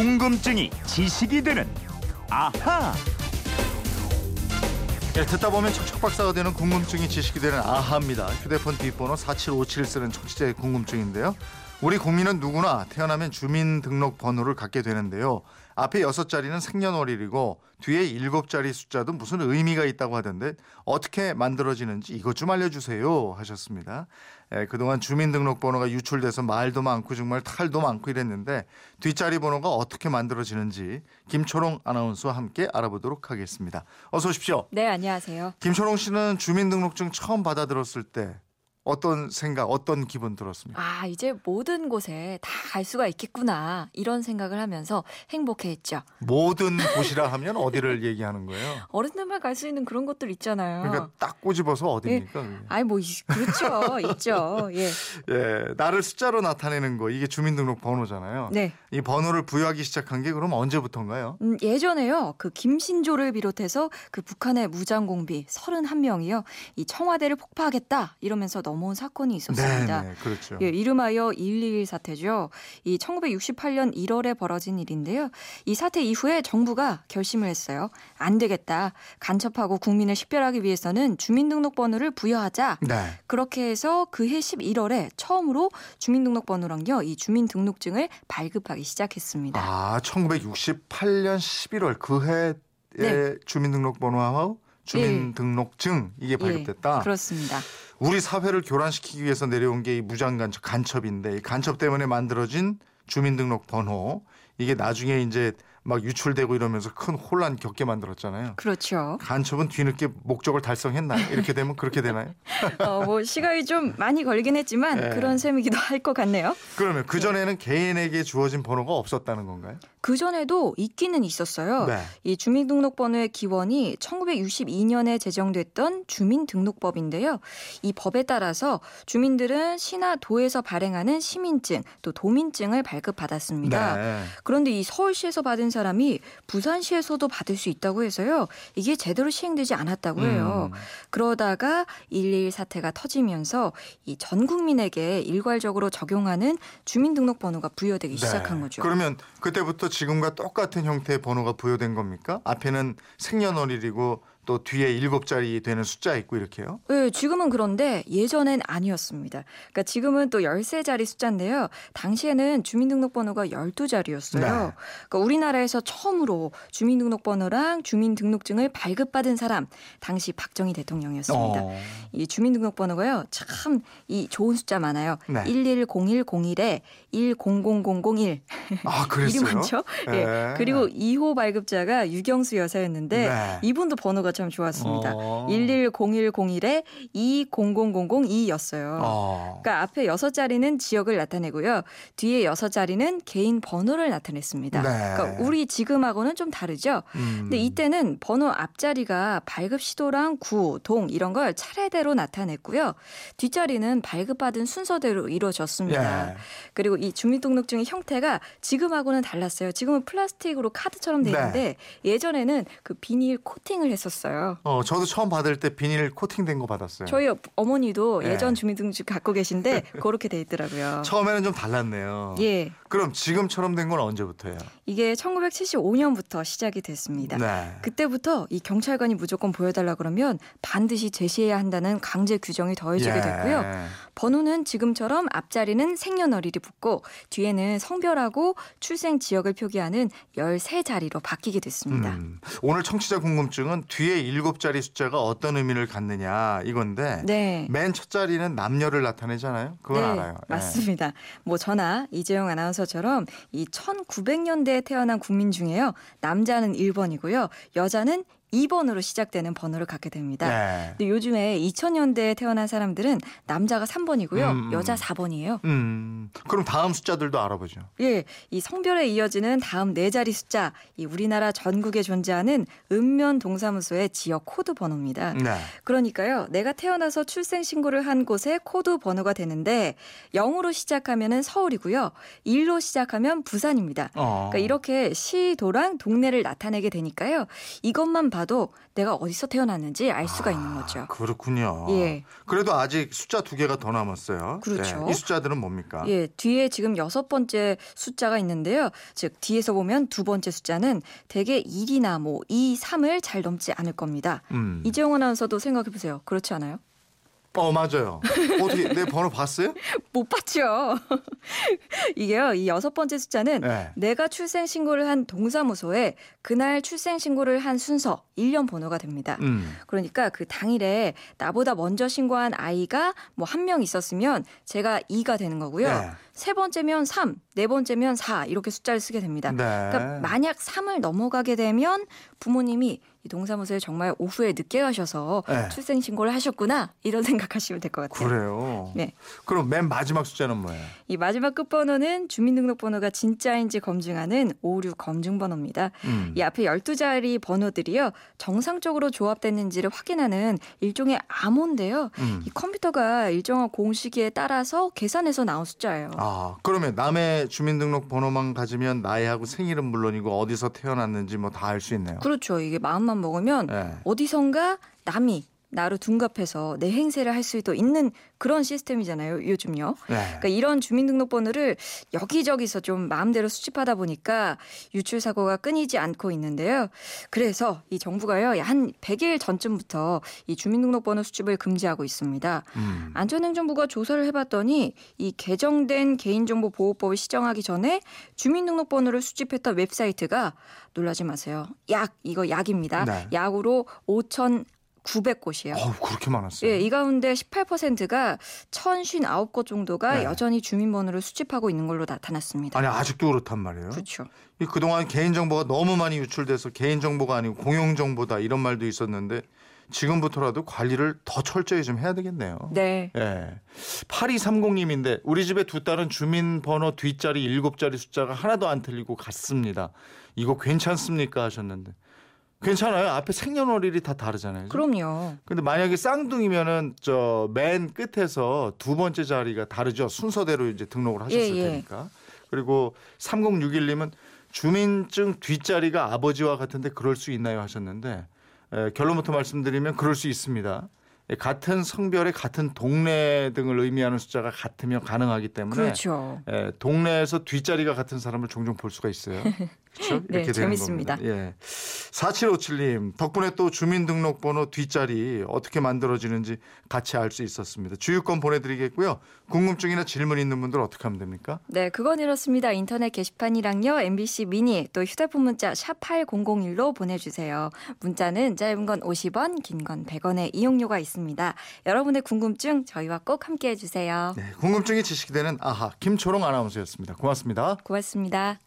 궁금증이 지식이 되는 아하. 예, 듣다 보면 척척박사가 되는 궁금증이 지식이 되는 아하입니다. 휴대폰 뒷번호 4757 쓰는 청취자의 궁금증인데요. 우리 국민은 누구나 태어나면 주민등록번호를 갖게 되는데요. 앞에 여섯 자리는 생년월일이고 뒤에 일곱 자리 숫자도 무슨 의미가 있다고 하던데 어떻게 만들어지는지 이것 좀 알려주세요 하셨습니다. 예, 그동안 주민등록번호가 유출돼서 말도 많고 정말 탈도 많고 이랬는데 뒷자리 번호가 어떻게 만들어지는지 김초롱 아나운서와 함께 알아보도록 하겠습니다. 어서 오십시오. 네, 안녕하세요. 김초롱 씨는 주민등록증 처음 받아들었을 때 어떤 생각, 어떤 기분 들었습니까? 아, 이제 모든 곳에 다 갈 수가 있겠구나. 이런 생각을 하면서 행복해 했죠. 모든 곳이라 하면 어디를 얘기하는 거예요? 어른들만 갈 수 있는 그런 것들 있잖아요. 그러니까 딱 꼬집어서 어디입니까? 그게? 아이, 뭐, 이- 그렇죠. 있죠. 예. 예, 나를 숫자로 나타내는 거 이게 주민등록 번호잖아요. 네. 이 번호를 부여하기 시작한 게 그럼 언제부터인가요? 음, 예전에요. 그 김신조를 비롯해서 그 북한의 무장공비 31명이요. 이 청와대를 폭파하겠다. 이러면서 넘어온 사건이 있었습니다. 네, 그렇죠. 예, 이름하여 121 사태죠. 이 1968년 1월에 벌어진 일인데요. 이 사태 이후에 정부가 결심을 했어요. 안 되겠다. 간첩하고 국민을 식별하기 위해서는 주민등록번호를 부여하자. 네. 그렇게 해서 그해 11월에 처음으로 주민등록번호랑요, 이 주민등록증을 발급하기 시작했습니다. 아, 1968년 11월 그해 네. 주민등록번호하고 주민등록증 이게 발급됐다. 예, 그렇습니다. 우리 사회를 교란시키기 위해서 내려온 게 이 무장간첩 간첩인데 이 간첩 때문에 만들어진 주민등록 번호 이게 나중에 이제 막 유출되고 이러면서 큰 혼란 겪게 만들었잖아요. 그렇죠. 간첩은 뒤늦게 목적을 달성했나요? 이렇게 되면 그렇게 되나요? 어, 뭐 시간이 좀 많이 걸리긴 했지만 네. 그런 셈이기도 할 것 같네요. 그러면 그 전에는 개인에게 주어진 번호가 없었다는 건가요? 그 전에도 있기는 있었어요. 네. 이 주민등록번호의 기원이 1962년에 제정됐던 주민등록법인데요. 이 법에 따라서 주민들은 시나 도에서 발행하는 시민증 또 도민증을 발급받았습니다. 네. 그런데 이 서울시에서 받은 사람이 부산시에서도 받을 수 있다고 해서요. 이게 제대로 시행되지 않았다고 해요. 음. 그러다가 1.1 사태가 터지면서 이 전 국민에게 일괄적으로 적용하는 주민등록번호가 부여되기 시작한 거죠. 네. 그러면 그때부터 지금과 똑같은 형태의 번호가 부여된 겁니까? 앞에는 생년월일이고 또 뒤에 일곱 자리 되는 숫자 있고 이렇게요? 네, 지금은 그런데 예전엔 아니었습니다. 그러니까 지금은 또 13자리 숫자인데요. 당시에는 주민등록번호가 12자리였어요. 네. 그러니까 우리나라에서 처음으로 주민등록번호랑 주민등록증을 발급받은 사람 당시 박정희 대통령이었습니다. 어. 이 주민등록번호가요. 참 이 좋은 숫자 많아요. 네. 110101에 100001. 아, 그랬어요? 많죠? 네. 예. 그리고 2호 발급자가 유경수 여사였는데 네. 이분도 번호가 참 좋았습니다. 어. 110101에 200002였어요. 어. 그러니까 앞에 여섯 자리는 지역을 나타내고요. 뒤에 여섯 자리는 개인 번호를 나타냈습니다. 네. 그러니까 우리 지금하고는 좀 다르죠. 음. 근데 이때는 번호 앞자리가 발급 시도랑 구, 동 이런 걸 차례대로 나타냈고요. 뒷자리는 발급받은 순서대로 이루어졌습니다. 예. 그리고 이 주민등록증의 형태가 지금하고는 달랐어요. 지금은 플라스틱으로 카드처럼 돼 네. 있는데 예전에는 그 비닐 코팅을 했었어요. 어, 저도 처음 받을 때 비닐 코팅된 거 받았어요. 저희 어- 어머니도 네. 예전 주민등록증 갖고 계신데 그렇게 돼 있더라고요. 처음에는 좀 달랐네요. 예. 그럼 지금처럼 된 건 언제부터예요? 이게 1975년부터 시작이 됐습니다. 네. 그때부터 이 경찰관이 무조건 보여달라 그러면 반드시 제시해야 한다는 강제 규정이 더해지게 예. 됐고요. 번호는 지금처럼 앞자리는 생년월일이 붙고 뒤에는 성별하고 출생 지역을 표기하는 13자리로 바뀌게 됐습니다. 음, 오늘 청취자 궁금증은 뒤에 일곱 자리 숫자가 어떤 의미를 갖느냐 이건데 네. 맨 첫 자리는 남녀를 나타내잖아요. 그건 네, 알아요. 예. 맞습니다. 뭐 저나 이재용 아나운서처럼 이 1900년대에 태어난 국민 중에요. 남자는 1번이고요. 여자는 2번으로 시작되는 번호를 갖게 됩니다. 네. 근데 요즘에 2000년대에 태어난 사람들은 남자가 3번이고요. 음, 음. 여자 4번이에요. 음, 그럼 다음 숫자들도 알아보죠. 예, 이 성별에 이어지는 다음 네 자리 숫자, 이 우리나라 전국에 존재하는 읍면 동사무소의 지역 코드 번호입니다. 네. 그러니까요, 내가 태어나서 출생 신고를 한 곳의 코드 번호가 되는데 0으로 시작하면은 서울이고요, 1로 시작하면 부산입니다. 어. 그러니까 이렇게 시도랑 동네를 나타내게 되니까요. 이것만 봐도 내가 어디서 태어났는지 알 수가 있는 거죠. 그렇군요. 예. 그래도 아직 숫자 두 개가 더 남았어요. 그렇죠. 네, 이 숫자들은 뭡니까? 예, 뒤에 지금 여섯 번째 숫자가 있는데요. 즉 뒤에서 보면 두 번째 숫자는 대개 1이나 뭐 2, 3을 잘 넘지 않을 겁니다. 음. 이재용 아나운서도 생각해 보세요. 그렇지 않아요? 어 맞아요. 어떻게 내 번호 봤어요? 못 봤죠. 이게요. 이 여섯 번째 숫자는 네. 내가 출생 신고를 한 동사무소에 그날 출생 신고를 한 순서 일련 번호가 됩니다. 음. 그러니까 그 당일에 나보다 먼저 신고한 아이가 뭐 한 명 있었으면 제가 2가 되는 거고요. 네. 세 번째면 3, 네 번째면 4 이렇게 숫자를 쓰게 됩니다. 네. 그러니까 만약 3을 넘어가게 되면 부모님이 이 동사무소에 정말 오후에 늦게 가셔서 네. 출생 신고를 하셨구나 이런 생각하시면 될 것 같아요. 그래요. 네. 그럼 맨 마지막 숫자는 뭐예요? 이 마지막 끝번호는 주민등록번호가 진짜인지 검증하는 오류 검증번호입니다. 음. 이 앞에 12자리 번호들이요. 정상적으로 조합됐는지를 확인하는 일종의 암호인데요. 음. 이 컴퓨터가 일정한 공식에 따라서 계산해서 나온 숫자예요. 아 그러면 남의 주민등록번호만 가지면 나이하고 생일은 물론이고 어디서 태어났는지 뭐 다 알 수 있네요. 그렇죠. 이게 마음 만 먹으면 네. 어디선가 남이 나로 둔갑해서 내 행세를 할 수도 있는 그런 시스템이잖아요. 요즘요. 네. 그러니까 이런 주민등록번호를 여기저기서 좀 마음대로 수집하다 보니까 유출 사고가 끊이지 않고 있는데요. 그래서 이 정부가요 한 100일 전쯤부터 이 주민등록번호 수집을 금지하고 있습니다. 음. 안전행정부가 조사를 해봤더니 이 개정된 개인정보보호법을 시정하기 전에 주민등록번호를 수집했던 웹사이트가 놀라지 마세요. 약 이거 약입니다. 네. 약으로 5,900곳이에요. 어우 그렇게 많았어요. 예, 이 가운데 18%가 1,059곳 정도가 네. 여전히 주민번호를 수집하고 있는 걸로 나타났습니다. 아니 아직도 그렇단 말이에요. 그렇죠. 이 그동안 개인정보가 너무 많이 유출돼서 개인정보가 아니고 공용정보다 이런 말도 있었는데 지금부터라도 관리를 더 철저히 좀 해야 되겠네요. 네. 예. 8230님인데 우리 집에 두 딸은 주민번호 뒷자리 일곱 자리 숫자가 하나도 안 틀리고 같습니다. 이거 괜찮습니까 하셨는데 괜찮아요. 앞에 생년월일이 다 다르잖아요. 그럼요. 근데 만약에 쌍둥이면은 저 맨 끝에서 두 번째 자리가 다르죠. 순서대로 이제 등록을 하셨을 예, 예. 테니까. 그리고 3061님은 주민증 뒷자리가 아버지와 같은데 그럴 수 있나요 하셨는데 에, 결론부터 말씀드리면 그럴 수 있습니다. 예, 같은 성별의 같은 동네 등을 의미하는 숫자가 같으면 가능하기 때문에 그렇죠. 예, 동네에서 뒷자리가 같은 사람을 종종 볼 수가 있어요. 그렇죠? 네, 이렇게 되는 재밌습니다. 겁니다. 예. 4757님 덕분에 또 주민등록번호 뒷자리 어떻게 만들어지는지 같이 알 수 있었습니다. 주유권 보내드리겠고요. 궁금증이나 질문 있는 분들 어떻게 하면 됩니까? 네, 그건 이렇습니다. 인터넷 게시판이랑요, MBC 미니 또 휴대폰 문자 샵 8001로 보내주세요. 문자는 짧은 건 50원, 긴 건 100원의 이용료가 있습니다. 여러분의 궁금증 저희와 꼭 함께 해주세요. 네, 궁금증이 지식이 되는 아하 김초롱 아나운서였습니다. 고맙습니다. 고맙습니다.